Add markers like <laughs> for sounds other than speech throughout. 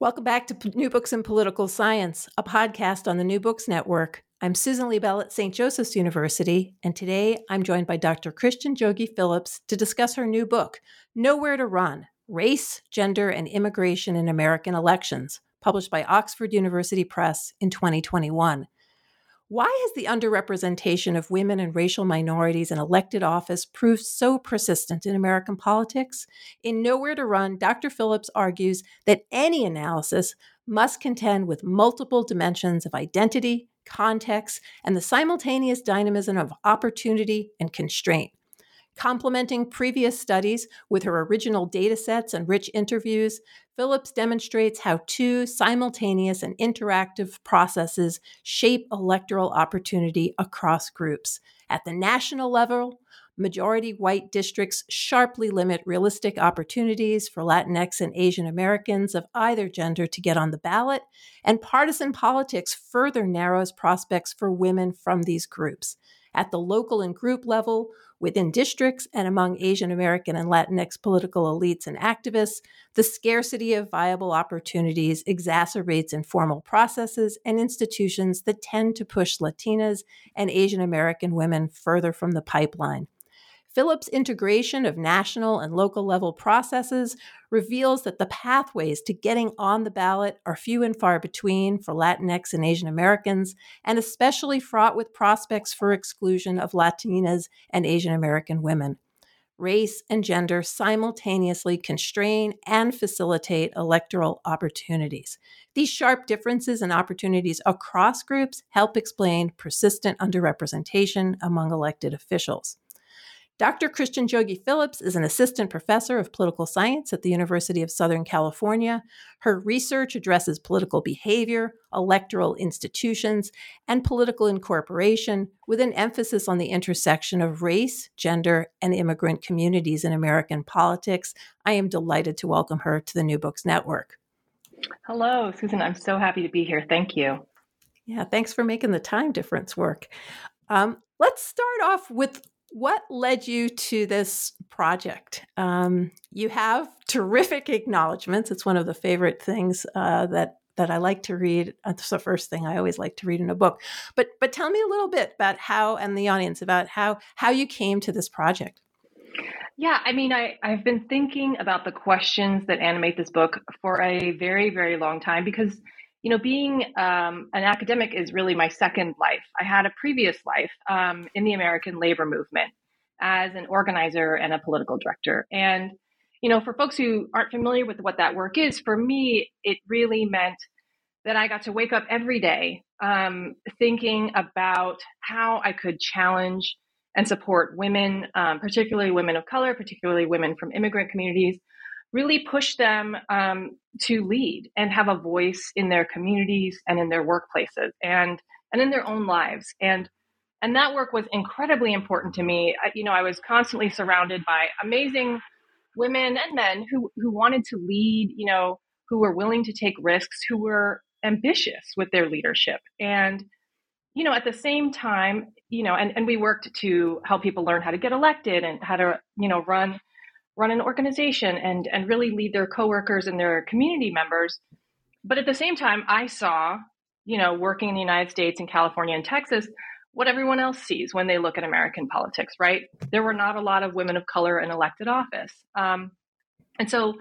Welcome back to New Books in Political Science, a podcast on the New Books Network. I'm Susan Liebell at St. Joseph's University, and today I'm joined by Dr. Christian Dyogi Phillips to discuss her new book, Nowhere to Run Race, Gender, and Immigration in American Elections, published by Oxford University Press in 2021. Why has the underrepresentation of women and racial minorities in elected office proved so persistent in American politics? In Nowhere to Run, Dr. Phillips argues that any analysis must contend with multiple dimensions of identity, context, and the simultaneous dynamism of opportunity and constraint. Complementing previous studies with her original data sets and rich interviews, Phillips demonstrates how two simultaneous and interactive processes shape electoral opportunity across groups. At the national level, majority white districts sharply limit realistic opportunities for Latinx and Asian Americans of either gender to get on the ballot, and partisan politics further narrows prospects for women from these groups. At the local and group level, within districts and among Asian American and Latinx political elites and activists, the scarcity of viable opportunities exacerbates informal processes and institutions that tend to push Latinas and Asian American women further from the pipeline. Phillips' integration of national and local level processes reveals that the pathways to getting on the ballot are few and far between for Latinx and Asian Americans, and especially fraught with prospects for exclusion of Latinas and Asian American women. Race and gender simultaneously constrain and facilitate electoral opportunities. These sharp differences in opportunities across groups help explain persistent underrepresentation among elected officials. Dr. Christian Dyogi Phillips is an assistant professor of political science at the University of Southern California. Her research addresses political behavior, electoral institutions, and political incorporation with an emphasis on the intersection of race, gender, and immigrant communities in American politics. I am delighted to welcome her to the New Books Network. Hello, Susan. I'm so happy to be here. Thank you. Yeah, thanks for making the time difference work. Um, let's start off with what led you to this project? Um, you have terrific acknowledgments. It's one of the favorite things uh, that that I like to read. It's the first thing I always like to read in a book. But but tell me a little bit about how and the audience about how how you came to this project. Yeah, I mean, I, I've been thinking about the questions that animate this book for a very, very long time because you know, being um, an academic is really my second life. I had a previous life um, in the American labor movement as an organizer and a political director. And, you know, for folks who aren't familiar with what that work is, for me, it really meant that I got to wake up every day um, thinking about how I could challenge and support women, um, particularly women of color, particularly women from immigrant communities, really push them um, to lead and have a voice in their communities and in their workplaces and and in their own lives. And and that work was incredibly important to me. I, you know i was constantly surrounded by amazing women and men who who wanted to lead you know who were willing to take risks who were ambitious with their leadership. And you know at the same time you know and, and we worked to help people learn how to get elected and how to you know run run an organization and and really lead their coworkers and their community members. But at the same time i saw you know working in the united states and california and texas what everyone else sees when they look at american politics right? There were not a lot of women of color in elected office. Um, and so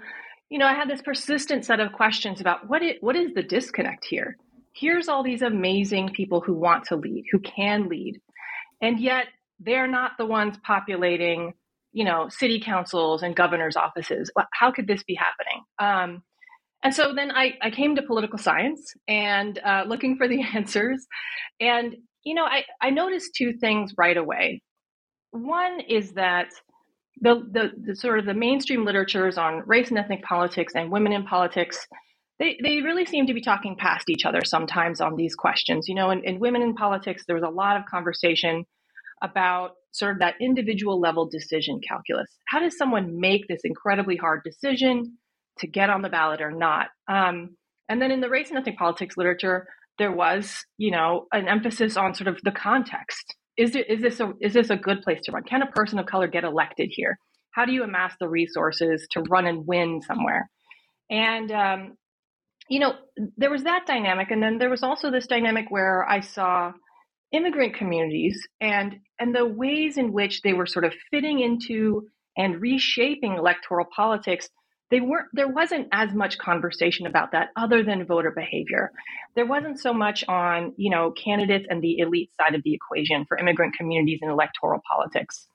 you know, I had this persistent set of questions about what it, what is the disconnect here? Here's all these amazing people who want to lead, who can lead, and yet they're not the ones populating, you know, city councils and governors' offices. How could this be happening? Um, and so then I, I came to political science and uh, looking for the <laughs> answers. And, you know, I, I noticed two things right away. One is that the, the, the sort of the mainstream literatures on race and ethnic politics and women in politics, they, they really seem to be talking past each other sometimes on these questions. You know, in, in women in politics, there was a lot of conversation about sort of that individual level decision calculus. How does someone make this incredibly hard decision to get on the ballot or not? Um, and then in the race and ethnic politics literature, there was, you know, an emphasis on sort of the context is, this a is this a good place to run? Can a person of color get elected here? How do you amass the resources to run and win somewhere? And um, you know, there was that dynamic, and then there was also this dynamic where I saw immigrant communities and and the ways in which they were sort of fitting into and reshaping electoral politics they weren't there wasn't as much conversation about that other than voter behavior. There wasn't so much on you know candidates and the elite side of the equation for immigrant communities in electoral politics.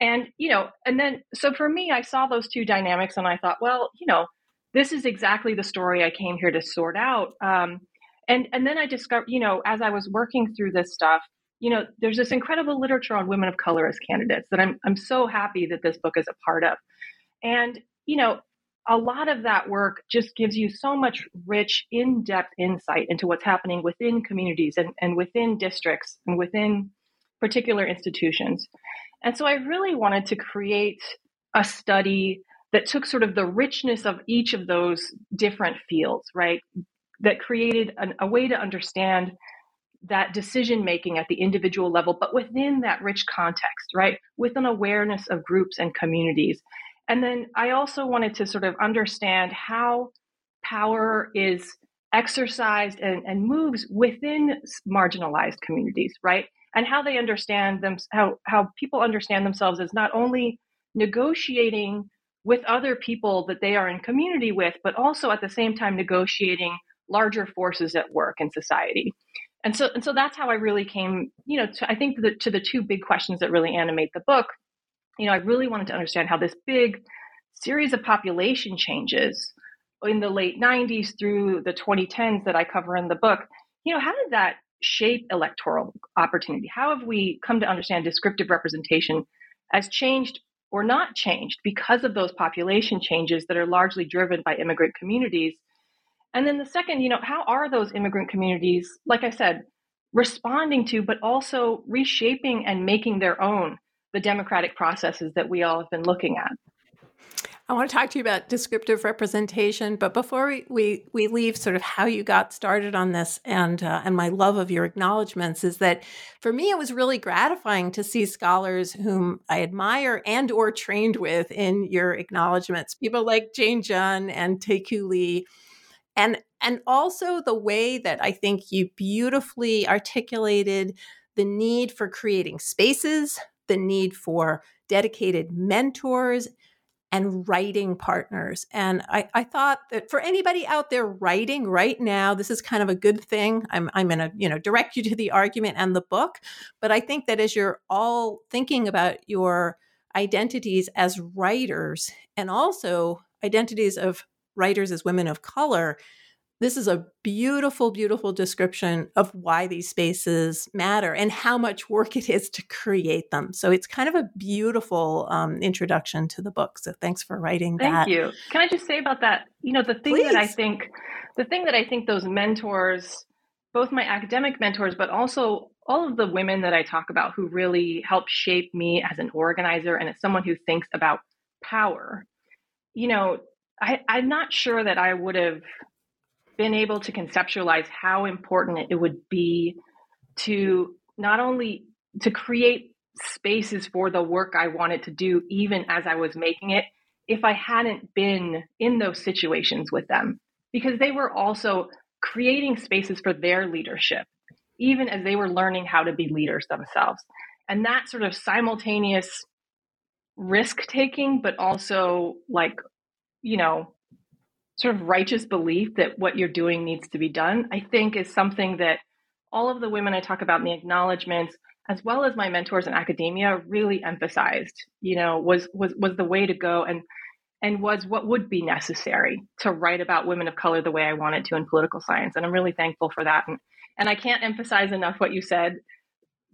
And you know and then so for me i saw those two dynamics and i thought well you know this is exactly the story i came here to sort out. Um, and and then i discovered you know as i was working through this stuff you know there's this incredible literature on women of color as candidates that i'm i'm so happy that this book is a part of and you know a lot of that work just gives you so much rich, in depth insight into what's happening within communities and, and within districts and within particular institutions. And so I really wanted to create a study that took sort of the richness of each of those different fields, right? That created an, a way to understand that decision making at the individual level, but within that rich context, right? With an awareness of groups and communities and then I also wanted to sort of understand how power is exercised and, and moves within marginalized communities, right? And how they understand them, how, how people understand themselves as not only negotiating with other people that they are in community with, but also at the same time negotiating larger forces at work in society. And so, and so that's how I really came, you know, to, I think the, to the two big questions that really animate the book you know, I really wanted to understand how this big series of population changes in the late 90s through the 2010s that I cover in the book, you know, how did that shape electoral opportunity? How have we come to understand descriptive representation as changed or not changed because of those population changes that are largely driven by immigrant communities? And then the second, you know, how are those immigrant communities, like I said, responding to, but also reshaping and making their own the democratic processes that we all have been looking at. I want to talk to you about descriptive representation, but before we, we, we leave sort of how you got started on this and uh, and my love of your acknowledgments is that for me it was really gratifying to see scholars whom I admire and or trained with in your acknowledgments, people like Jane Junn and Taeku Lee, and and also the way that I think you beautifully articulated the need for creating spaces the need for dedicated mentors and writing partners. And I, I, thought that for anybody out there writing right now, this is kind of a good thing. I'm, I'm going to, you know, direct you to the argument and the book. But I think that as you're all thinking about your identities as writers and also identities of writers as women of color, this is a beautiful, beautiful description of why these spaces matter and how much work it is to create them. So it's kind of a beautiful um, introduction to the book. So thanks for writing Thank that. Thank you. Can I just say about that? You know, the thing Please. that I think, the thing that I think those mentors, both my academic mentors, but also all of the women that I talk about who really help shape me as an organizer and as someone who thinks about power, you know, I, I'm not sure that I would have been able to conceptualize how important it would be to not only to create spaces for the work I wanted to do, even as I was making it, if I hadn't been in those situations with them, because they were also creating spaces for their leadership, even as they were learning how to be leaders themselves. And that sort of simultaneous risk taking, but also like, you know, sort of righteous belief that what you're doing needs to be done, I think is something that all of the women I talk about in the acknowledgments, as well as my mentors in academia, really emphasized, you know, was was was the way to go and and was what would be necessary to write about women of color the way I wanted to in political science. And I'm really thankful for that. And and I can't emphasize enough what you said.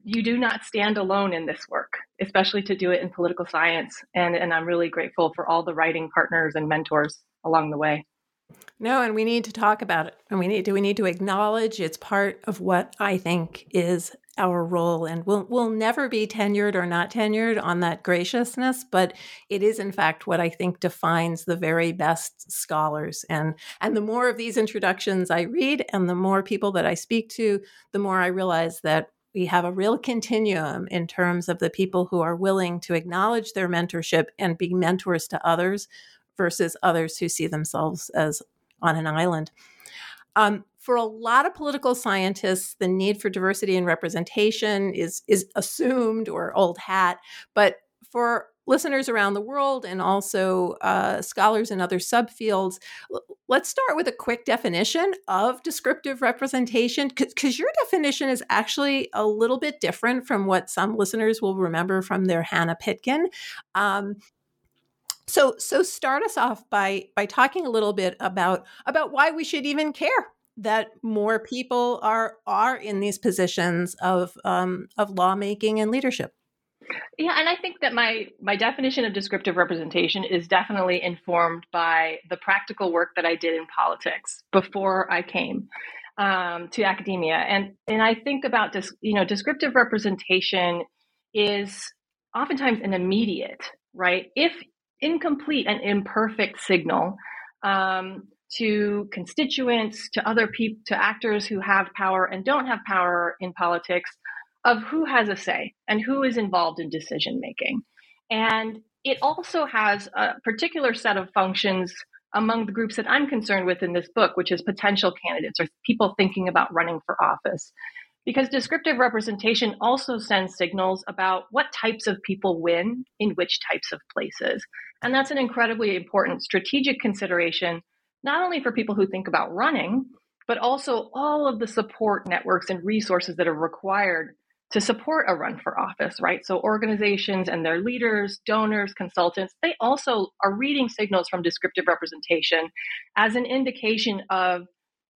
You do not stand alone in this work, especially to do it in political science. And, and I'm really grateful for all the writing partners and mentors along the way. No, and we need to talk about it. And we need to we need to acknowledge it's part of what I think is our role and we'll we'll never be tenured or not tenured on that graciousness, but it is in fact what I think defines the very best scholars. And and the more of these introductions I read and the more people that I speak to, the more I realize that we have a real continuum in terms of the people who are willing to acknowledge their mentorship and be mentors to others versus others who see themselves as on an island. Um, for a lot of political scientists, the need for diversity and representation is is assumed or old hat. But for listeners around the world and also uh, scholars in other subfields, let's start with a quick definition of descriptive representation, because your definition is actually a little bit different from what some listeners will remember from their Hannah Pitkin. Um, so, so start us off by by talking a little bit about about why we should even care that more people are are in these positions of um, of lawmaking and leadership. Yeah, and I think that my my definition of descriptive representation is definitely informed by the practical work that I did in politics before I came um, to academia, and and I think about this. You know, descriptive representation is oftentimes an immediate right. If incomplete and imperfect signal um, to constituents, to other people, to actors who have power and don't have power in politics of who has a say and who is involved in decision making. And it also has a particular set of functions among the groups that I'm concerned with in this book, which is potential candidates or people thinking about running for office. Because descriptive representation also sends signals about what types of people win in which types of places. And that's an incredibly important strategic consideration, not only for people who think about running, but also all of the support networks and resources that are required to support a run for office, right? So organizations and their leaders, donors, consultants, they also are reading signals from descriptive representation as an indication of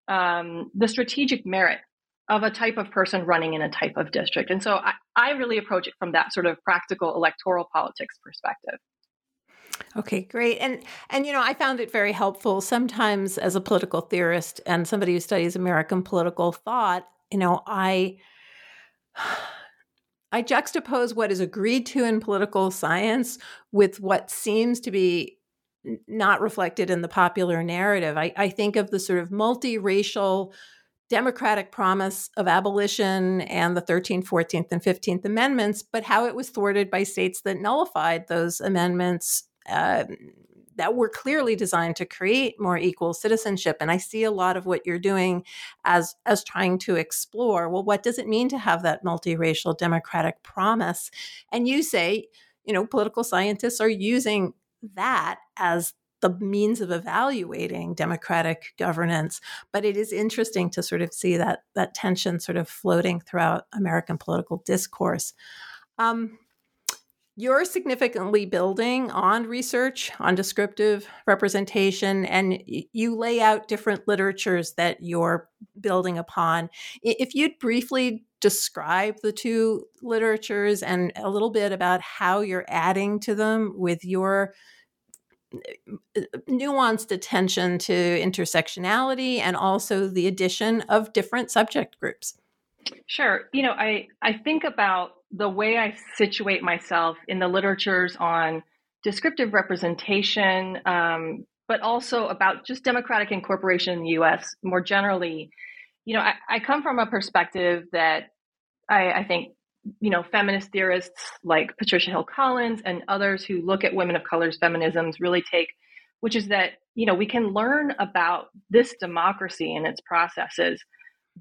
um, the strategic merit of a type of person running in a type of district. And so I, I really approach it from that sort of practical electoral politics perspective. Okay, great. And and you know, I found it very helpful sometimes as a political theorist and somebody who studies American political thought, you know, I I juxtapose what is agreed to in political science with what seems to be not reflected in the popular narrative. I, I think of the sort of multiracial democratic promise of abolition and the 13th, 14th, and 15th Amendments, but how it was thwarted by states that nullified those amendments uh, that were clearly designed to create more equal citizenship and i see a lot of what you're doing as as trying to explore well what does it mean to have that multiracial democratic promise? And you say you know political scientists are using that as the means of evaluating democratic governance but it is interesting to sort of see that that tension sort of floating throughout american political discourse. Um, you're significantly building on research on descriptive representation, and you lay out different literatures that you're building upon. If you'd briefly describe the two literatures and a little bit about how you're adding to them with your uh, nuanced attention to intersectionality and also the addition of different subject groups. Sure. You know, I, I think about the way I situate myself in the literatures on descriptive representation, um, but also about just democratic incorporation in the US more generally. You know, I, I come from a perspective that I, I think, you know, feminist theorists like Patricia Hill Collins and others who look at women of color's feminisms really take, which is that, you know, we can learn about this democracy and its processes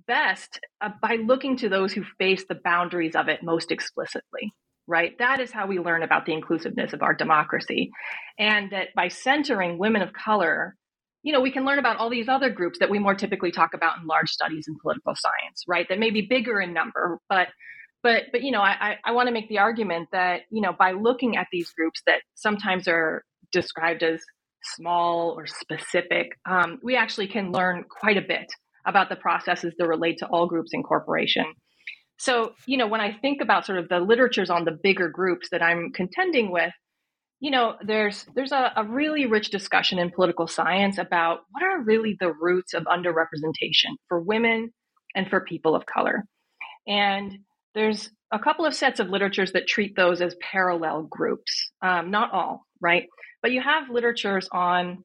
best uh, by looking to those who face the boundaries of it most explicitly right that is how we learn about the inclusiveness of our democracy and that by centering women of color you know, we can learn about all these other groups that we more typically talk about in large studies in political science, right? That may be bigger in number, but but but you know, I I want to make the argument that you know by looking at these groups that sometimes are described as small or specific, um, we actually can learn quite a bit about the processes that relate to all groups in corporation. So, you know, when I think about sort of the literatures on the bigger groups that I'm contending with, you know, there's there's a, a really rich discussion in political science about what are really the roots of underrepresentation for women and for people of color. And there's a couple of sets of literatures that treat those as parallel groups. Um, not all, right? But you have literatures on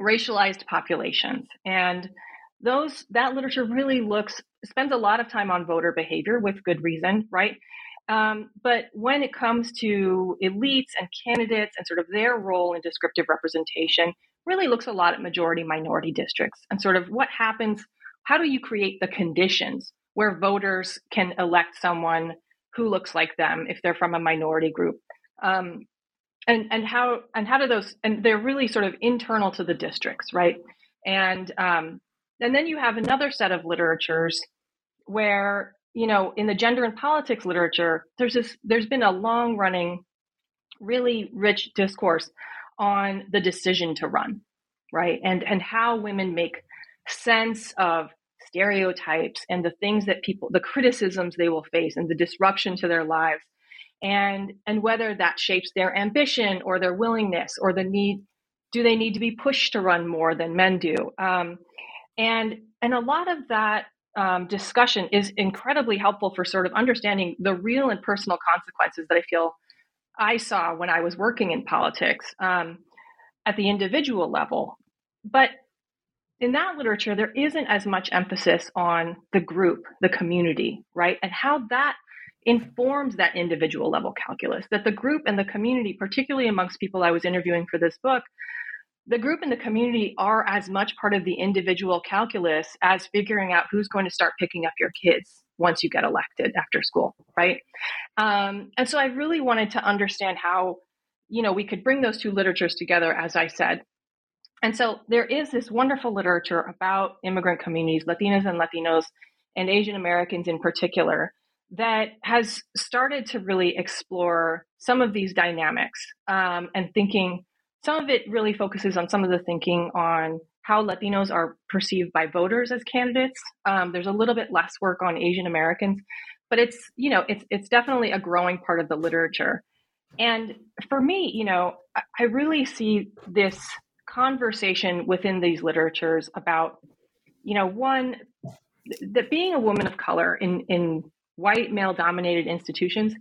racialized populations, and those that literature really looks spends a lot of time on voter behavior with good reason, right? Um, but when it comes to elites and candidates and sort of their role in descriptive representation, really looks a lot at majority minority districts and sort of what happens. How do you create the conditions where voters can elect someone who looks like them if they're from a minority group? Um, and and how and how do those and they're really sort of internal to the districts, right? And um, and then you have another set of literatures where you know, in the gender and politics literature, there's this, there's been a long running, really rich discourse on the decision to run, right? And, and how women make sense of stereotypes and the things that people, the criticisms they will face and the disruption to their lives. And, and whether that shapes their ambition or their willingness or the need, do they need to be pushed to run more than men do? Um, and, and a lot of that um, discussion is incredibly helpful for sort of understanding the real and personal consequences that I feel I saw when I was working in politics um, at the individual level. But in that literature, there isn't as much emphasis on the group, the community, right? And how that informs that individual level calculus, that the group and the community, particularly amongst people I was interviewing for this book, the group and the community are as much part of the individual calculus as figuring out who's going to start picking up your kids once you get elected after school, right? Um, and so I really wanted to understand how, you know, we could bring those two literatures together, as I said. And so there is this wonderful literature about immigrant communities, Latinas and Latinos, and Asian Americans in particular, that has started to really explore some of these dynamics um, and thinking some of it really focuses on some of the thinking on how Latinos are perceived by voters as candidates. Um, there's a little bit less work on Asian Americans, but it's you know it's it's definitely a growing part of the literature. And for me, you know, I really see this conversation within these literatures about, you know, one that being a woman of color in in white male dominated institutions,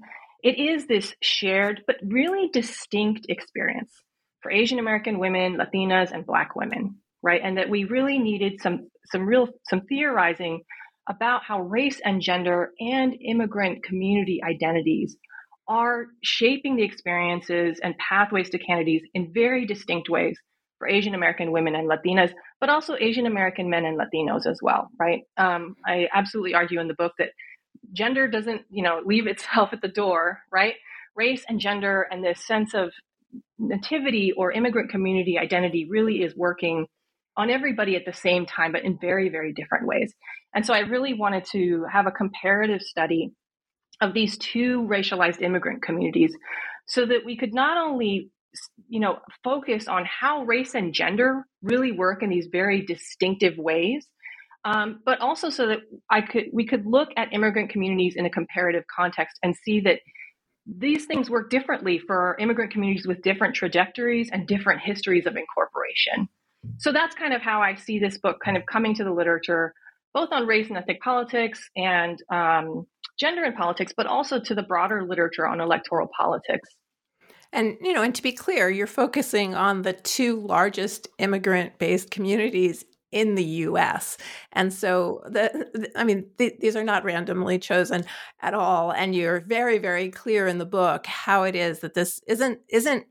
it is this shared but really distinct experience for Asian American women, Latinas, and Black women, right? And that we really needed some some real some theorizing about how race and gender and immigrant community identities are shaping the experiences and pathways to candidates in very distinct ways for Asian American women and Latinas, but also Asian American men and Latinos as well, right? Um, I absolutely argue in the book that gender doesn't, you know, leave itself at the door, right? Race and gender and this sense of nativity or immigrant community identity really is working on everybody at the same time, but in very, very different ways. And so I really wanted to have a comparative study of these two racialized immigrant communities so that we could not only you know focus on how race and gender really work in these very distinctive ways um, but also so that i could we could look at immigrant communities in a comparative context and see that these things work differently for immigrant communities with different trajectories and different histories of incorporation. So that's kind of how I see this book kind of coming to the literature, both on race and ethnic politics and um, gender and politics, but also to the broader literature on electoral politics. And you know, and to be clear, you're focusing on the two largest immigrant-based communities in the US. And so the, the I mean th- these are not randomly chosen at all and you're very very clear in the book how it is that this isn't isn't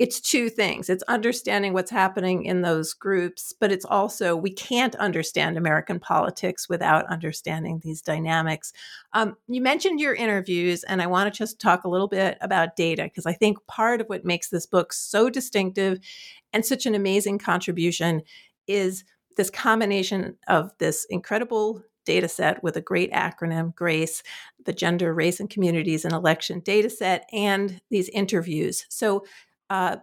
it's two things. It's understanding what's happening in those groups, but it's also we can't understand American politics without understanding these dynamics. Um, you mentioned your interviews, and I want to just talk a little bit about data because I think part of what makes this book so distinctive and such an amazing contribution is this combination of this incredible data set with a great acronym, GRACE, the Gender, Race, and Communities in Election data set, and these interviews. So, uh,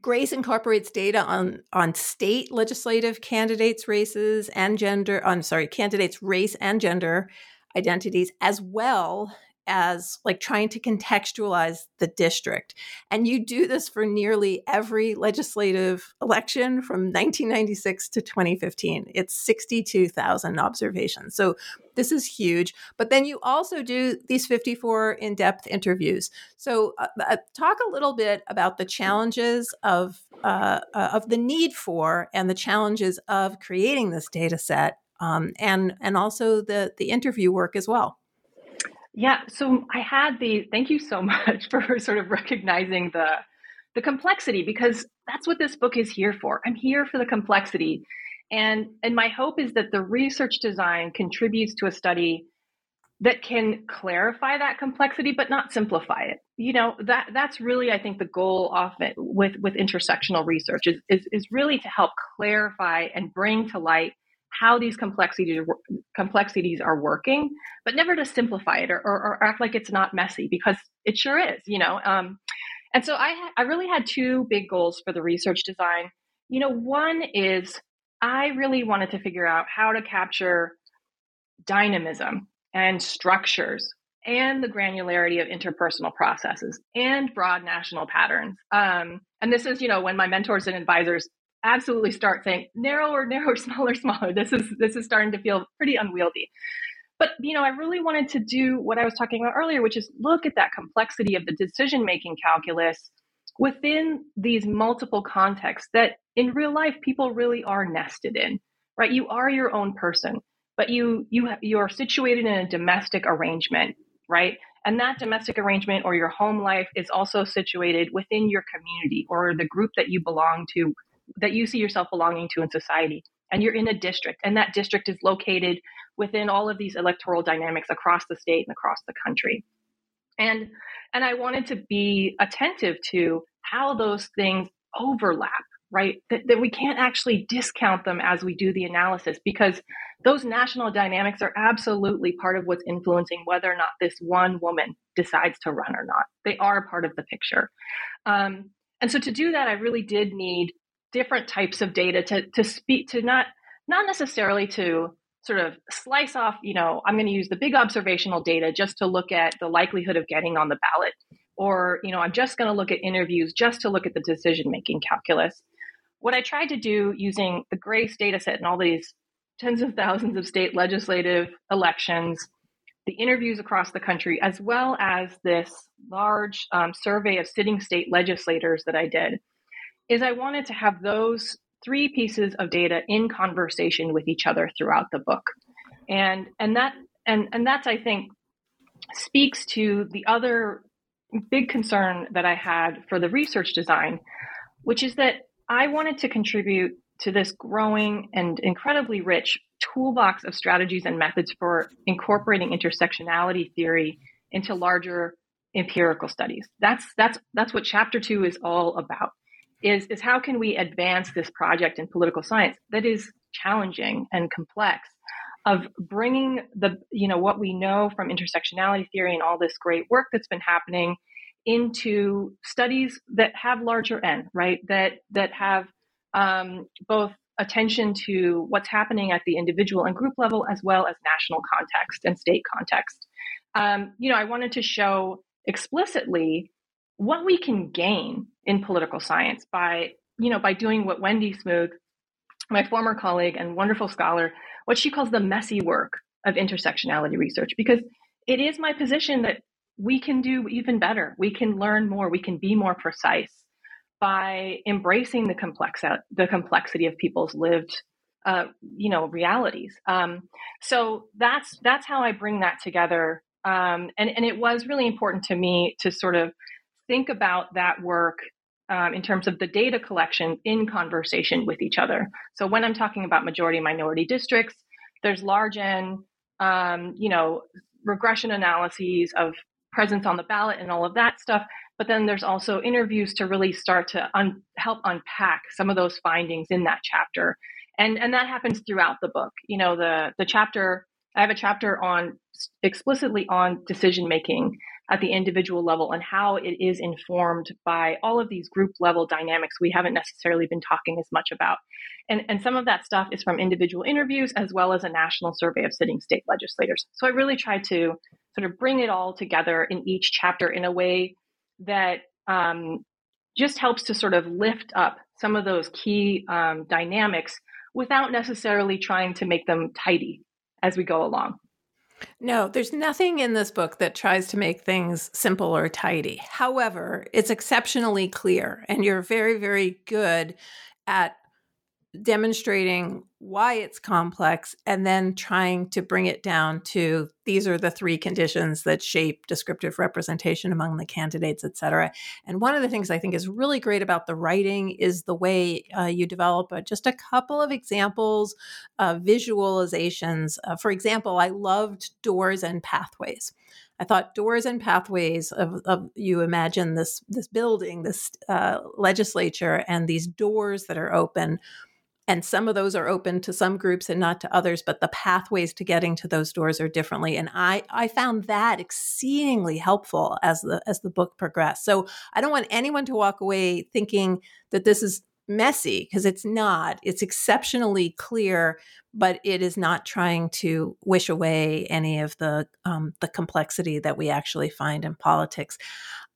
Grace incorporates data on on state legislative candidates' races and gender. I'm sorry, candidates' race and gender identities, as well as like trying to contextualize the district. And you do this for nearly every legislative election from 1996 to 2015. It's 62,000 observations. So this is huge. But then you also do these 54 in depth interviews. So uh, uh, talk a little bit about the challenges of, uh, uh, of the need for and the challenges of creating this data set. Um, and and also the the interview work as well. Yeah, so I had the thank you so <laughs> much for sort of recognizing the the complexity because that's what this book is here for. I'm here for the complexity. And and my hope is that the research design contributes to a study that can clarify that complexity but not simplify it. You know, that that's really I think the goal often with with intersectional research is is, is really to help clarify and bring to light how these complexities complexities are working, but never to simplify it or, or, or act like it's not messy because it sure is. You know, um, and so I I really had two big goals for the research design. You know, one is I really wanted to figure out how to capture dynamism and structures and the granularity of interpersonal processes and broad national patterns. Um, and this is, you know, when my mentors and advisors absolutely start saying narrower, <laughs> narrower, smaller, smaller. This is this is starting to feel pretty unwieldy. But you know, I really wanted to do what I was talking about earlier, which is look at that complexity of the decision making calculus within these multiple contexts that in real life people really are nested in. Right? You are your own person, but you you you're situated in a domestic arrangement, right? And that domestic arrangement or your home life is also situated within your community or the group that you belong to that you see yourself belonging to in society and you're in a district and that district is located within all of these electoral dynamics across the state and across the country. And and i wanted to be attentive to how those things overlap right? That, that we can't actually discount them as we do the analysis because those national dynamics are absolutely part of what's influencing whether or not this one woman decides to run or not. They are part of the picture. Um, and so to do that i really did need different types of data to to speak to not not necessarily to sort of slice off, you know, I'm going to use the big observational data just to look at the likelihood of getting on the ballot or, you know, I'm just going to look at interviews just to look at the decision making calculus. What I tried to do using the GRACE data set and all these tens of thousands of state legislative elections, the interviews across the country, as well as this large um, survey of sitting state legislators that I did, is I wanted to have those three pieces of data in conversation with each other throughout the book. And and that and and that's I think speaks to the other big concern that I had for the research design, which is that I wanted to contribute to this growing and incredibly rich toolbox of strategies and methods for incorporating intersectionality theory into larger empirical studies. That's that's that's what chapter 2 is all about is, is how can we advance this project in political science that is challenging and complex of bringing the you know what we know from intersectionality theory and all this great work that's been happening into studies that have larger n right? That that have um, both attention to what's happening at the individual and group level as well as national context and state context. Um, you know i wanted to show explicitly what we can gain in political science by, you know, by doing what Wendy Smooth, my former colleague and wonderful scholar, what she calls the messy work of intersectionality research, because it is my position that we can do even better. We can learn more. We can be more precise by embracing the complex the complexity of people's lived uh, you know realities. Um, so that's that's how I bring that together. Um, and and it was really important to me to sort of think about that work um, in terms of the data collection in conversation with each other. So when I'm talking about majority minority districts, there's large N, um, you know, regression analyses of presence on the ballot and all of that stuff. But then there's also interviews to really start to un- help unpack some of those findings in that chapter. And, and that happens throughout the book. You know, the, the chapter, I have a chapter on explicitly on decision making at the individual level and how it is informed by all of these group level dynamics we haven't necessarily been talking as much about. And, and some of that stuff is from individual interviews as well as a national survey of sitting state legislators. So I really try to sort of bring it all together in each chapter in a way that um, just helps to sort of lift up some of those key um, dynamics without necessarily trying to make them tidy as we go along. No, there's nothing in this book that tries to make things simple or tidy. However, it's exceptionally clear, and you're very, very good at demonstrating why it's complex and then trying to bring it down to these are the three conditions that shape descriptive representation among the candidates et cetera. And one of the things i think is really great about the writing is the way uh, you develop uh, just a couple of examples of visualizations. Uh, for example i loved doors and pathways. I thought doors and pathways of, of you imagine this this building, this uh, legislature, and these doors that are open and some of those are open to some groups and not to others but the pathways to getting to those doors are differently and i i found that exceedingly helpful as the as the book progressed. So i don't want anyone to walk away thinking that this is messy because it's not. It's exceptionally clear but it is not trying to wish away any of the um, the complexity that we actually find in politics.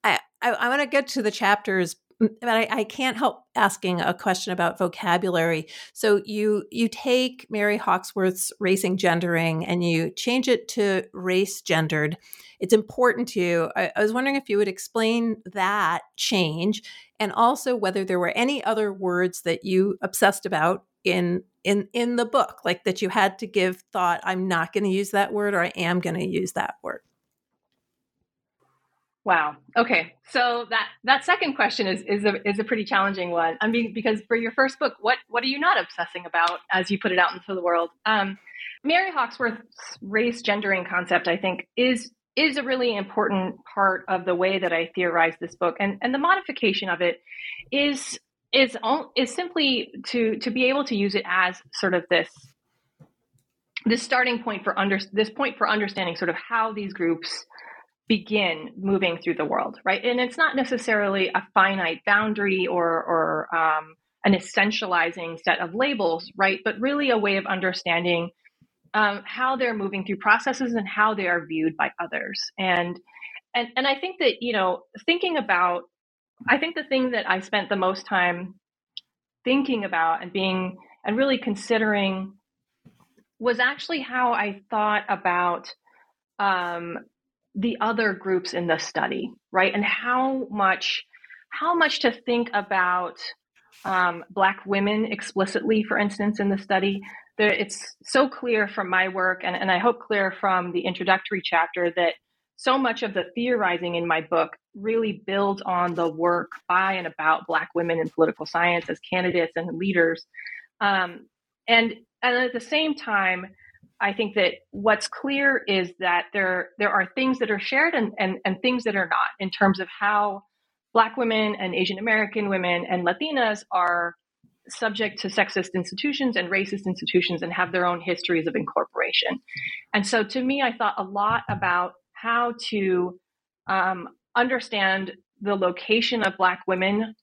I, I, I want to get to the chapters but I, I, can't help asking a question about vocabulary. So you you take Mary Hawkesworth's racing gendering and you change it to race gendered. It's important to you. I, I was wondering if you would explain that change and also whether there were any other words that you obsessed about in in in the book, like that you had to give thought. I'm not going to use that word, or I am going to use that word. Wow. Okay. So that that second question is is a is a pretty challenging one. I mean, because for your first book, what what are you not obsessing about as you put it out into the world? Um, Mary Hawkesworth's race gendering concept, I think, is is a really important part of the way that I theorize this book, and and the modification of it is is is simply to to be able to use it as sort of this this starting point for under this point for understanding sort of how these groups begin moving through the world, right? And it's not necessarily a finite boundary or, or um, an essentializing set of labels, right? But really a way of understanding um, how they're moving through processes and how they are viewed by others. And and and I think that you know thinking about, I think the thing that I spent the most time thinking about and being and really considering was actually how I thought about um, the other groups in the study, right? And how much how much to think about um, Black women explicitly, for instance, in the study. There, it's so clear from my work, and, and I hope clear from the introductory chapter, that so much of the theorizing in my book really builds on the work by and about Black women in political science as candidates and leaders. Um, and, and at the same time, I think that what's clear is that there there are things that are shared and, and, and things that are not in terms of how Black women and Asian American women and Latinas are subject to sexist institutions and racist institutions and have their own histories of incorporation. And so to me, I thought a lot about how to um, understand the location of Black women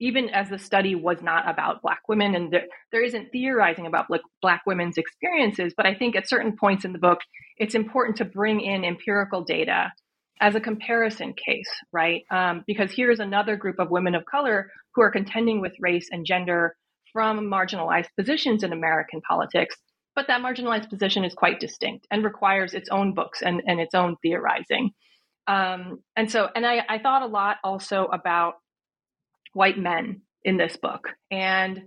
even as the study was not about Black women, and there, there isn't theorizing about Black, Black women's experiences, but I think at certain points in the book, it's important to bring in empirical data as a comparison case, right? Um, because here's another group of women of color who are contending with race and gender from marginalized positions in American politics. But that marginalized position is quite distinct and requires its own books and, and its own theorizing. Um, and so, and I, I thought a lot also about white men in this book. And,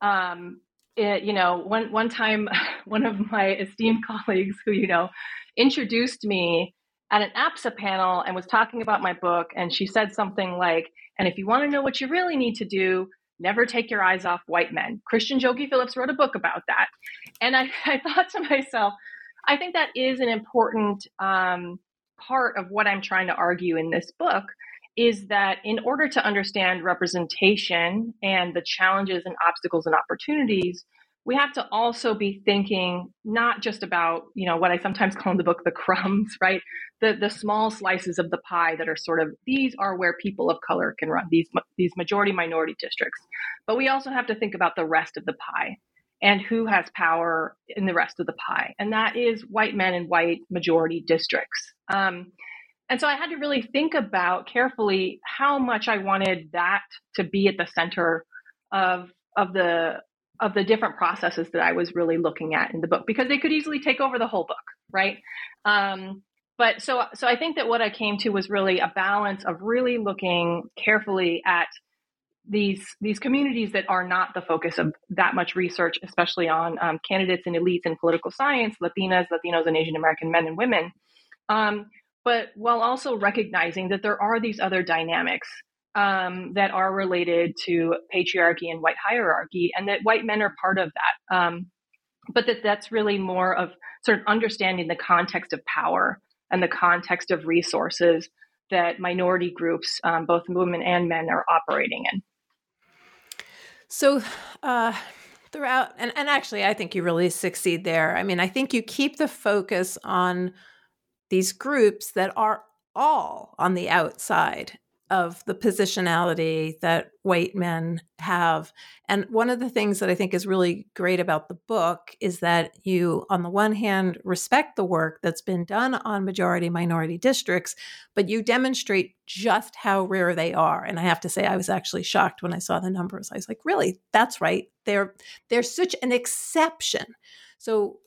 um, it, you know, one, one time, <laughs> one of my esteemed <laughs> colleagues who, you know, introduced me at an APSA panel and was talking about my book. And she said something like, and if you want to know what you really need to do, never take your eyes off white men. Christian Dyogi Phillips wrote a book about that. And I, <laughs> I thought to myself, I think that is an important um, part of what I'm trying to argue in this book is that in order to understand representation and the challenges and obstacles and opportunities, we have to also be thinking not just about, you know, what I sometimes call in the book the crumbs, <laughs> right? The the small slices of the pie that are sort of these are where people of color can run these these majority minority districts. But we also have to think about the rest of the pie and who has power in the rest of the pie, and that is white men in white majority districts. Um, and so I had to really think about carefully how much I wanted that to be at the center of of the of the different processes that I was really looking at in the book because they could easily take over the whole book, right? Um, but so so I think that what I came to was really a balance of really looking carefully at these these communities that are not the focus of that much research, especially on um, candidates and elites in political science, Latinas, Latinos, and Asian American men and women. Um, but while also recognizing that there are these other dynamics um, that are related to patriarchy and white hierarchy, and that white men are part of that. Um, but that that's really more of sort of understanding the context of power and the context of resources that minority groups, um, both women and men, are operating in. So, uh, throughout, and, and actually, I think you really succeed there. I mean, I think you keep the focus on these groups that are all on the outside of the positionality that white men have. And one of the things that I think is really great about the book is that you, on the one hand, respect the work that's been done on majority minority districts, but you demonstrate just how rare they are. And I have to say, I was actually shocked when I saw the numbers. I was like, really? That's right. They're they're such an exception. So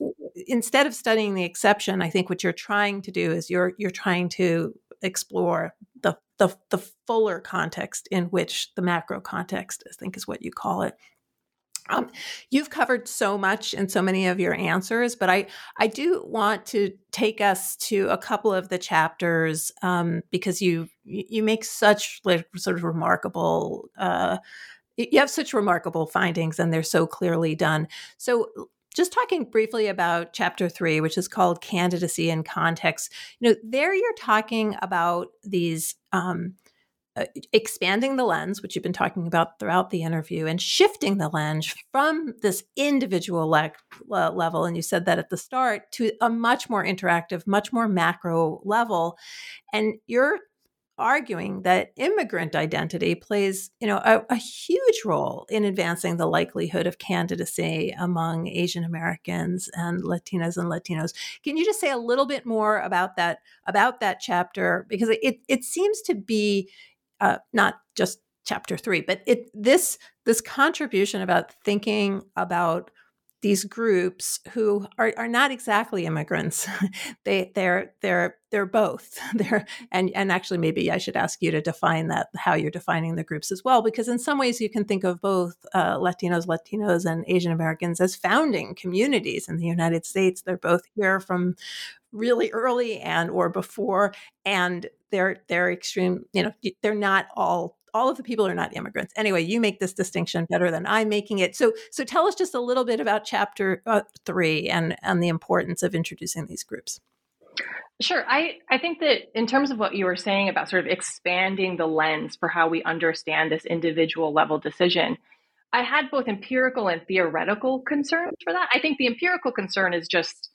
instead of studying the exception, I think what you're trying to do is you're you're trying to explore the the, the fuller context in which the macro context, I think is what you call it. Um, you've covered so much in so many of your answers, but I I do want to take us to a couple of the chapters um, because you you make such like sort of remarkable. Uh, you have such remarkable findings, and they're so clearly done. So just talking briefly about chapter three, which is called Candidacy and Context, you know, there you're talking about these um, uh, expanding the lens, which you've been talking about throughout the interview, and shifting the lens from this individual le- level, and you said that at the start, to a much more interactive, much more macro level. And you're arguing that immigrant identity plays, you know, a, a, huge role in advancing the likelihood of candidacy among Asian Americans and Latinas and Latinos. Can you just say a little bit more about that about that chapter because it it seems to be uh, not just chapter three, but it this this contribution about thinking about these groups who are, are not exactly immigrants. <laughs> they they're they're they're both. <laughs> They're and and actually maybe I should ask you to define that how you're defining the groups as well because in some ways you can think of both uh, Latinos, Latinos, and Asian Americans as founding communities in the United States. They're both here from really early and or before and they're they're extreme you know they're not all all of the people are not immigrants. Anyway, you make this distinction better than I'm making it. So, so tell us just a little bit about chapter uh, three and and the importance of introducing these groups. Sure. I, I think that in terms of what you were saying about sort of expanding the lens for how we understand this individual level decision, I had both empirical and theoretical concerns for that. I think the empirical concern is just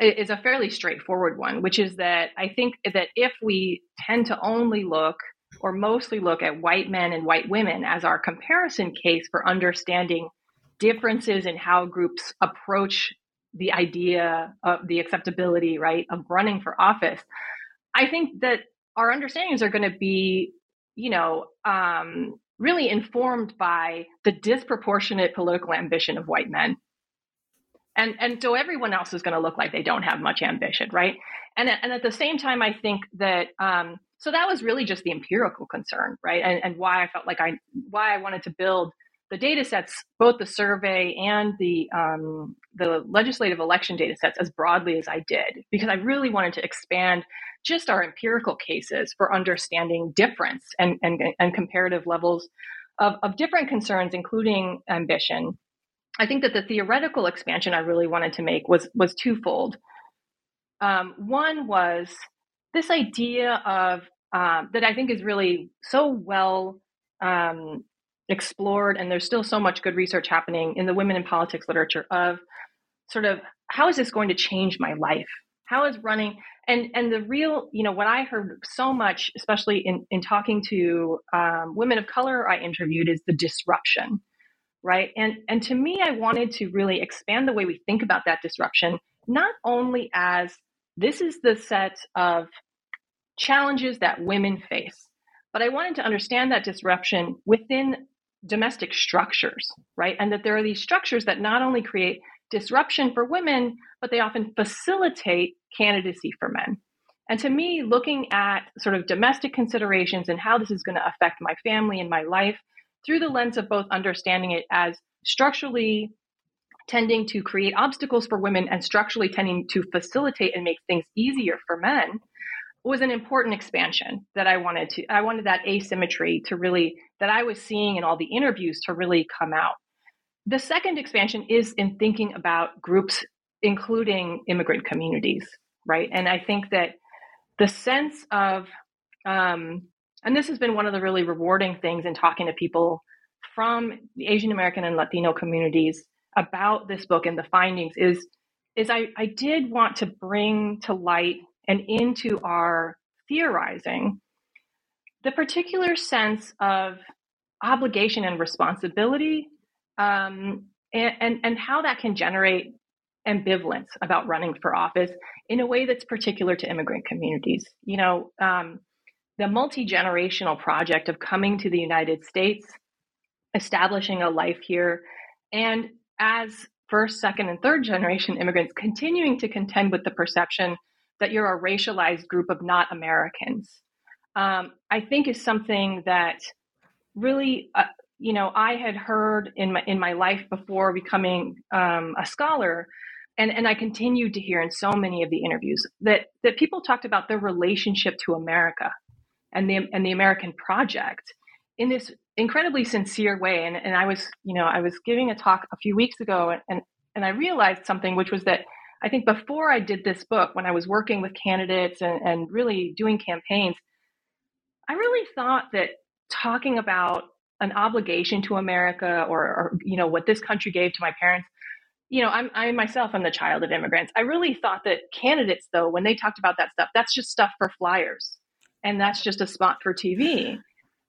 is a fairly straightforward one, which is that I think that if we tend to only look or mostly look at white men and white women as our comparison case for understanding differences in how groups approach the idea of the acceptability, right, of running for office, I think that our understandings are going to be, you know, um, really informed by the disproportionate political ambition of white men. And, and so everyone else is going to look like they don't have much ambition, right? And, and at the same time, I think that um, so that was really just the empirical concern, right? And, and why I felt like I why I wanted to build the data sets, both the survey and the um, the legislative election data sets, as broadly as I did, because I really wanted to expand just our empirical cases for understanding difference and, and, and comparative levels of, of different concerns, including ambition. I think that the theoretical expansion I really wanted to make was was twofold. Um, one was this idea of um, that I think is really so well um, explored, and there's still so much good research happening in the women in politics literature of sort of how is this going to change my life? How is running and and the real you know what I heard so much, especially in in talking to um, women of color I interviewed, is the disruption, right? And and to me, I wanted to really expand the way we think about that disruption, not only as this is the set of challenges that women face, but I wanted to understand that disruption within domestic structures, right? And that there are these structures that not only create disruption for women, but they often facilitate candidacy for men. And to me, looking at sort of domestic considerations and how this is going to affect my family and my life through the lens of both understanding it as structurally tending to create obstacles for women and structurally tending to facilitate and make things easier for men was an important expansion that I wanted to I wanted that asymmetry to really that I was seeing in all the interviews to really come out. The second expansion is in thinking about groups including immigrant communities, right? And I think that the sense of um, and this has been one of the really rewarding things in talking to people from the Asian American and Latino communities about this book and the findings is is I, I did want to bring to light and into our theorizing the particular sense of obligation and responsibility um, and, and, and how that can generate ambivalence about running for office in a way that's particular to immigrant communities. You know, um, the multi generational project of coming to the United States, establishing a life here, and as first, second, and third generation immigrants continuing to contend with the perception that you're a racialized group of not Americans, um, I think is something that really, uh, you know, I had heard in my in my life before becoming um, a scholar, and and I continued to hear in so many of the interviews that that people talked about their relationship to America and the and the American project in this incredibly sincere way. And and I was, you know, I was giving a talk a few weeks ago, and and, and I realized something, which was that I think before I did this book, when I was working with candidates and, and really doing campaigns, I really thought that talking about an obligation to America or, or, you know what this country gave to my parents. You know, I'm I myself am the child of immigrants. I really thought that candidates, though, when they talked about that stuff, that's just stuff for flyers, and that's just a spot for TV.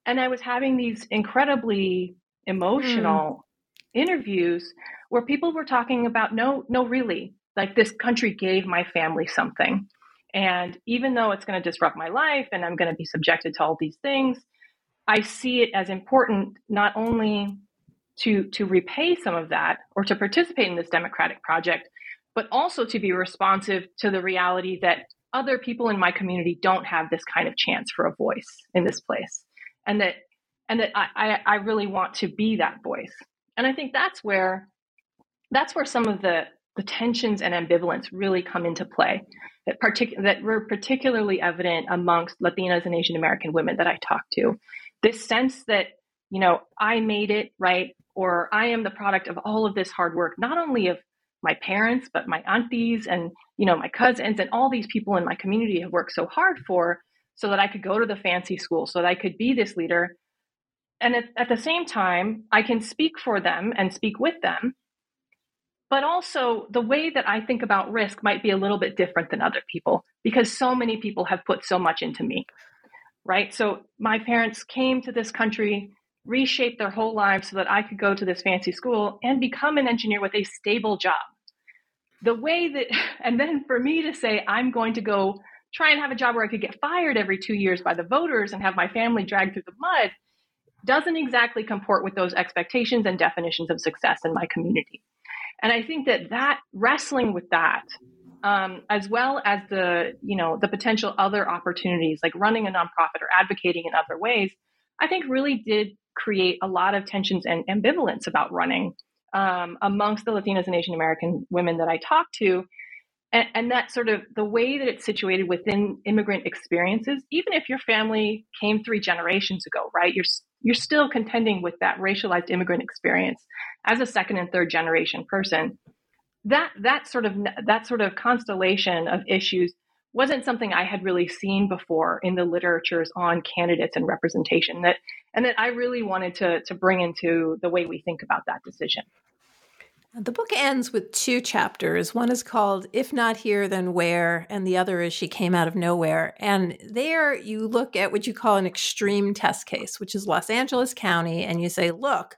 And I was having these incredibly emotional mm. interviews where people were talking about no, no, really, like this country gave my family something. And even though it's going to disrupt my life and I'm going to be subjected to all these things, I see it as important not only to to repay some of that or to participate in this democratic project, but also to be responsive to the reality that other people in my community don't have this kind of chance for a voice in this place. And that and that I, I really want to be that voice. And I think that's where that's where some of the the tensions and ambivalence really come into play that partic- that were particularly evident amongst Latinas and Asian American women that I talked to. This sense that, you know, I made it, right? Or I am the product of all of this hard work, not only of my parents, but my aunties and, you know, my cousins and all these people in my community have worked so hard for so that I could go to the fancy school, so that I could be this leader. And at, at the same time, I can speak for them and speak with them but also, the way that I think about risk might be a little bit different than other people because so many people have put so much into me, right? So, my parents came to this country, reshaped their whole lives so that I could go to this fancy school and become an engineer with a stable job. The way that, <laughs> and then for me to say, I'm going to go try and have a job where I could get fired every two years by the voters and have my family dragged through the mud doesn't exactly comport with those expectations and definitions of success in my community. And I think that that wrestling with that, um, as well as the you know the potential other opportunities like running a nonprofit or advocating in other ways, I think really did create a lot of tensions and ambivalence about running um, amongst the Latinas and Asian American women that I talk to. And, and, that sort of the way that it's situated within immigrant experiences, even if your family came three generations ago, right? You're you're still contending with that racialized immigrant experience as a second and third generation person. That that sort of that sort of constellation of issues wasn't something I had really seen before in the literatures on candidates and representation that and that I really wanted to to bring into the way we think about that decision. The book ends with two chapters. One is called If Not Here, Then Where, and the other is She Came Out of Nowhere. And there you look at what you call an extreme test case, which is Los Angeles County, and you say, look,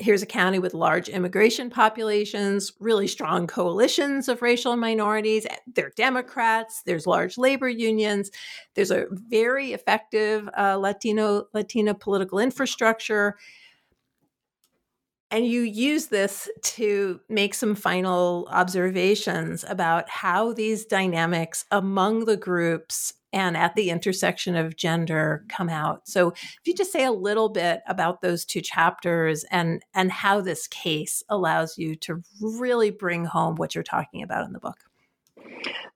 here's a county with large immigration populations, really strong coalitions of racial minorities. They're Democrats. There's large labor unions. There's a very effective uh, Latino Latina political infrastructure. And you use this to make some final observations about how these dynamics among the groups and at the intersection of gender come out. So if you just say a little bit about those two chapters and and how this case allows you to really bring home what you're talking about in the book.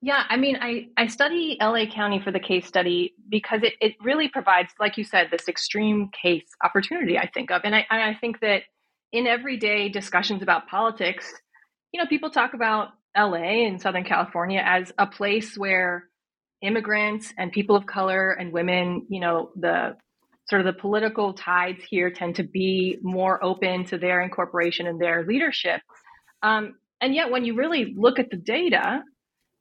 Yeah, I mean, I, I study LA County for the case study because it, it really provides, like you said, this extreme case opportunity I think of. And I, I think that in everyday discussions about politics, you know, people talk about LA and Southern California as a place where immigrants and people of color and women, you know, the sort of the political tides here tend to be more open to their incorporation and their leadership. Um, and yet, when you really look at the data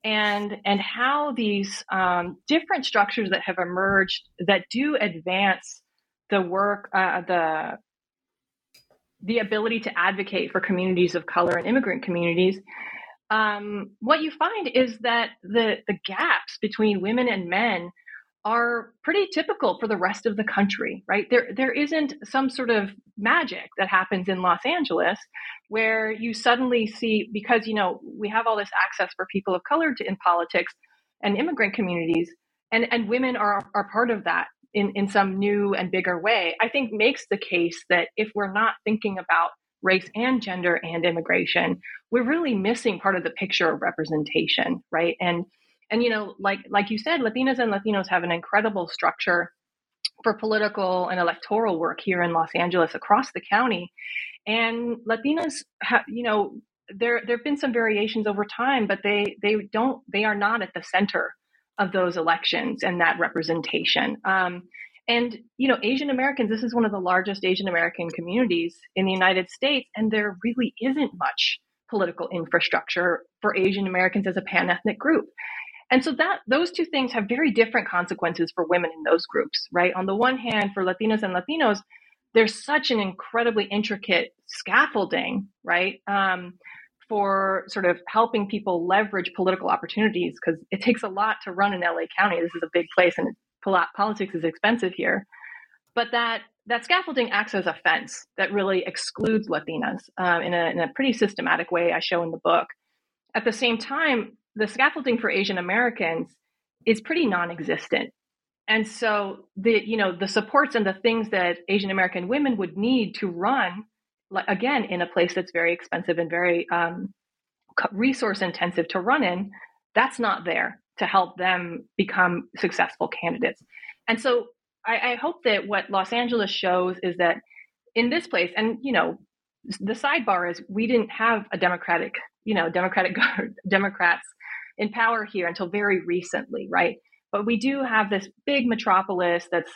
and and how these um, different structures that have emerged that do advance the work, uh, the the ability to advocate for communities of color and immigrant communities, um, what you find is that the, the gaps between women and men are pretty typical for the rest of the country, right? There, there isn't some sort of magic that happens in Los Angeles where you suddenly see, because, you know, we have all this access for people of color to, in politics and immigrant communities, and, and women are, are part of that in, in some new and bigger way, I think makes the case that if we're not thinking about race and gender and immigration, we're really missing part of the picture of representation, right? And and you know, like like you said, Latinas and Latinos have an incredible structure for political and electoral work here in Los Angeles across the county. And Latinas have, you know, there there have been some variations over time, but they they don't they are not at the center of those elections and that representation. Um, and you know, Asian Americans, this is one of the largest Asian American communities in the United States, and there really isn't much political infrastructure for Asian Americans as a pan ethnic group. And so that those two things have very different consequences for women in those groups, right? On the one hand, for Latinas and Latinos, there's such an incredibly intricate scaffolding, right? Um, for sort of helping people leverage political opportunities because it takes a lot to run in LA County. This is a big place and politics is expensive here. But that that scaffolding acts as a fence that really excludes Latinas um, in, a, in a pretty systematic way, I show in the book. At the same time, the scaffolding for Asian Americans is pretty non-existent. And so the you know the supports and the things that Asian American women would need to run again in a place that's very expensive and very um, resource intensive to run in that's not there to help them become successful candidates. And so I, I hope that what los angeles shows is that in this place and you know the sidebar is we didn't have a democratic you know democratic <laughs> democrats in power here until very recently right? But we do have this big metropolis that's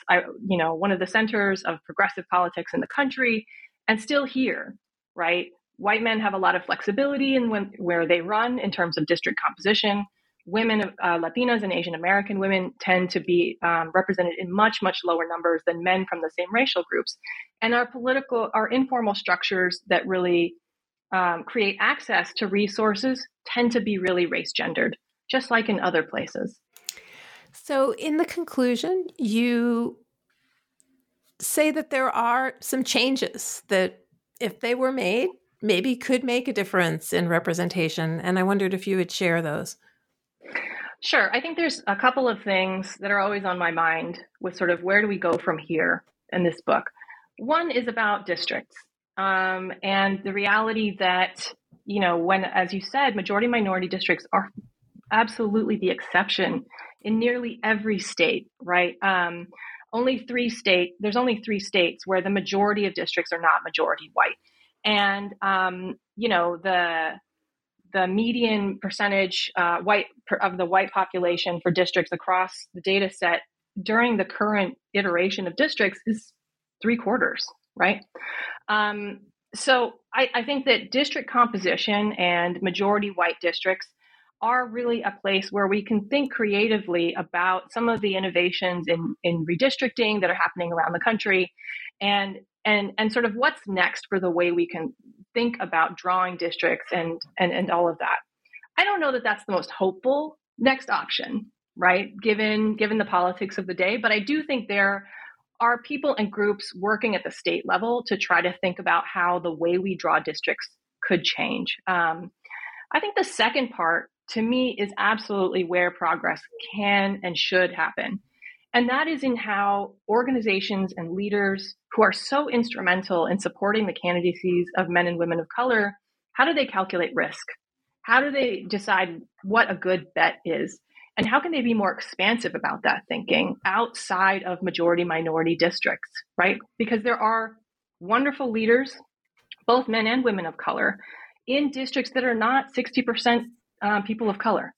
you know one of the centers of progressive politics in the country and still here, right? White men have a lot of flexibility in when, where they run in terms of district composition. Women, uh, Latinas and Asian American women tend to be um, represented in much, much lower numbers than men from the same racial groups. And our political, our informal structures that really um, create access to resources tend to be really race gendered, just like in other places. So, in the conclusion, you say that there are some changes that, if they were made, maybe could make a difference in representation. And I wondered if you would share those. Sure. I think there's a couple of things that are always on my mind with sort of where do we go from here in this book. One is about districts um, and the reality that, you know, when, as you said, majority minority districts are absolutely the exception in nearly every state, right? Um, only three state, there's only three states where the majority of districts are not majority white. And, um, you know, the, the median percentage uh, white of the white population for districts across the data set during the current iteration of districts is three quarters, right? Um, so I, I think that district composition and majority white districts are really a place where we can think creatively about some of the innovations in, in redistricting that are happening around the country and and and sort of what's next for the way we can think about drawing districts and and and all of that. I don't know that that's the most hopeful next option, right? Given given the politics of the day, but I do think there are people and groups working at the state level to try to think about how the way we draw districts could change. Um, I think the second part to me is absolutely where progress can and should happen. And that is in how organizations and leaders who are so instrumental in supporting the candidacies of men and women of color, how do they calculate risk? How do they decide what a good bet is? And how can they be more expansive about that thinking outside of majority minority districts, right? Because there are wonderful leaders, both men and women of color, in districts that are not 60% um, people of color.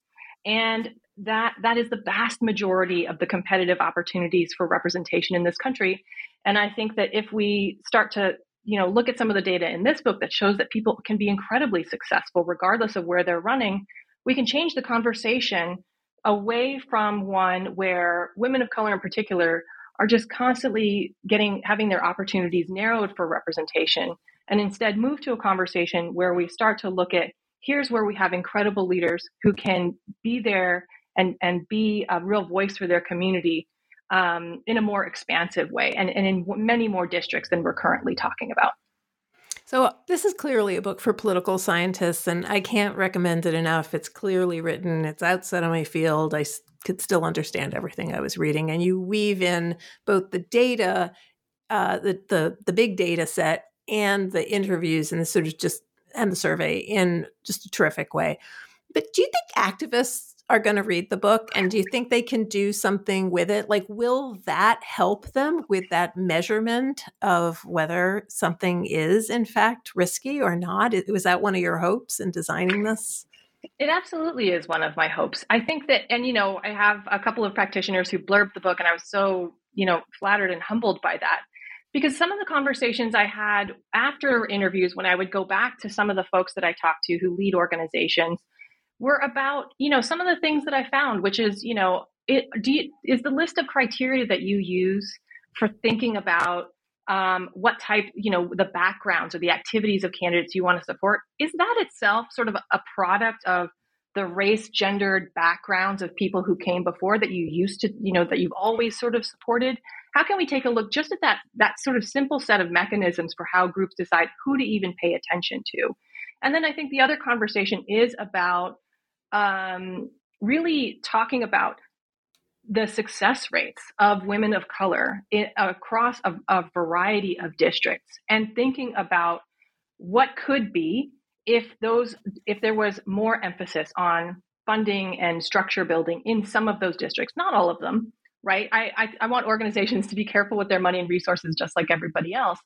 And that that is the vast majority of the competitive opportunities for representation in this country. And I think that if we start to you know look at some of the data in this book that shows that people can be incredibly successful regardless of where they're running, we can change the conversation away from one where women of color in particular are just constantly getting having their opportunities narrowed for representation and instead move to a conversation where we start to look at here's where we have incredible leaders who can be there and, and be a real voice for their community um, in a more expansive way and, and in many more districts than we're currently talking about. So, this is clearly a book for political scientists, and I can't recommend it enough. It's clearly written, it's outside of my field. I could still understand everything I was reading. And you weave in both the data, uh, the, the, the big data set, and the interviews and the sort of just and the survey in just a terrific way. But do you think activists are going to read the book and do you think they can do something with it? Like will that help them with that measurement of whether something is in fact risky or not? Was that one of your hopes in designing this? It absolutely is one of my hopes. I think that and you know i have a couple of practitioners who blurb the book and i was so you know flattered and humbled by that because some of the conversations I had after interviews, when I would go back to some of the folks that I talked to who lead organizations, were about you know some of the things that I found, which is you know it you, is the list of criteria that you use for thinking about um, what type you know the backgrounds or the activities of candidates you want to support is that itself sort of a product of the race gendered backgrounds of people who came before that you used to you know that you've always sort of supported how can we take a look just at that that sort of simple set of mechanisms for how groups decide who to even pay attention to? And then i think the other conversation is about um, really talking about the success rates of women of color in, across a, a variety of districts and thinking about what could be if those if there was more emphasis on funding and structure building in some of those districts not all of them right I, I, I want organizations to be careful with their money and resources just like everybody else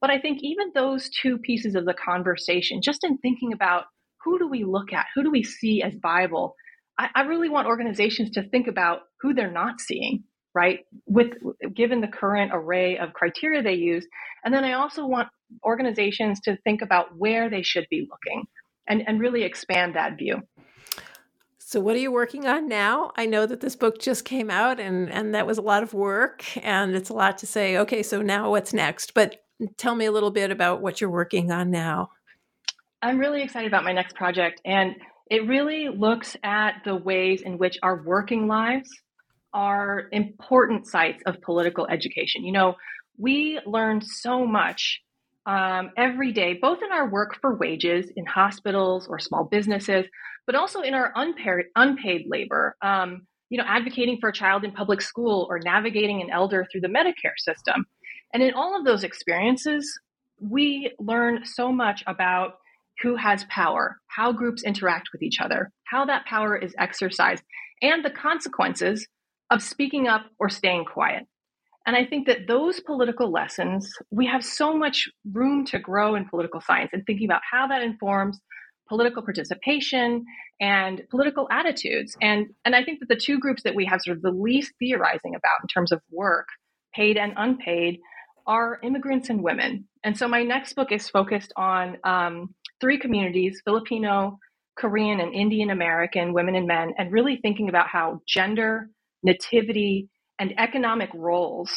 but i think even those two pieces of the conversation just in thinking about who do we look at? Who do we see as viable? I, I really want organizations to think about who they're not seeing, right? With given the current array of criteria they use. And then I also want organizations to think about where they should be looking and, and really expand that view. So what are you working on now? I know that this book just came out and and that was a lot of work and it's a lot to say, okay, so now what's next? But tell me a little bit about what you're working on now. I'm really excited about my next project, and it really looks at the ways in which our working lives are important sites of political education. You know, we learn so much um, every day, both in our work for wages in hospitals or small businesses, but also in our unpaid, unpaid labor. Um, you know, advocating for a child in public school or navigating an elder through the Medicare system. And in all of those experiences, we learn so much about who has power, how groups interact with each other, how that power is exercised, and the consequences of speaking up or staying quiet. And I think that those political lessons, we have so much room to grow in political science and thinking about how that informs political participation and political attitudes. And, and I think that the two groups that we have sort of the least theorizing about in terms of work, paid and unpaid, are immigrants and women. And so my next book is focused on um, three communities Filipino, Korean, and Indian American women and men, and really thinking about how gender, nativity, and economic roles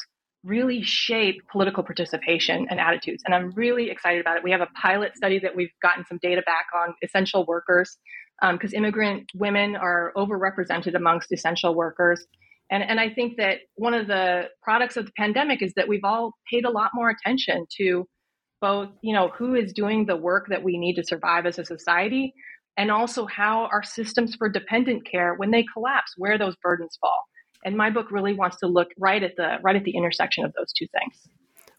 really shape political participation and attitudes. And I'm really excited about it. We have a pilot study that we've gotten some data back on essential workers because um, immigrant women are overrepresented amongst essential workers. And, and I think that one of the products of the pandemic is that we've all paid a lot more attention to both, you know, who is doing the work that we need to survive as a society, and also how our systems for dependent care, when they collapse, where those burdens fall. And my book really wants to look right at the right at the intersection of those two things.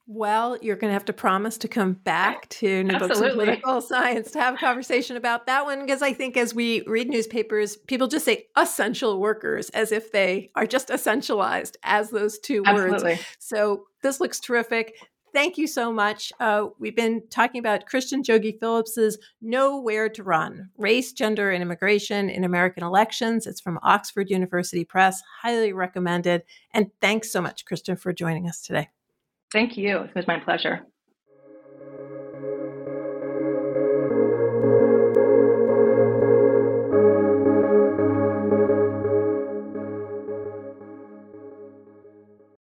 Well, you're going to have to promise to come back to New Books in Political Science to have a conversation about that one. Because I think as we read newspapers, people just say essential workers as if they are just essentialized as those two Absolutely. words. So this looks terrific. Thank you so much. Uh, we've been talking about Christian Dyogi Phillips's Nowhere to Run Race, Gender, and Immigration in American Elections. It's from Oxford University Press. Highly recommended. And thanks so much, Christian, for joining us today. Thank you. It was my pleasure.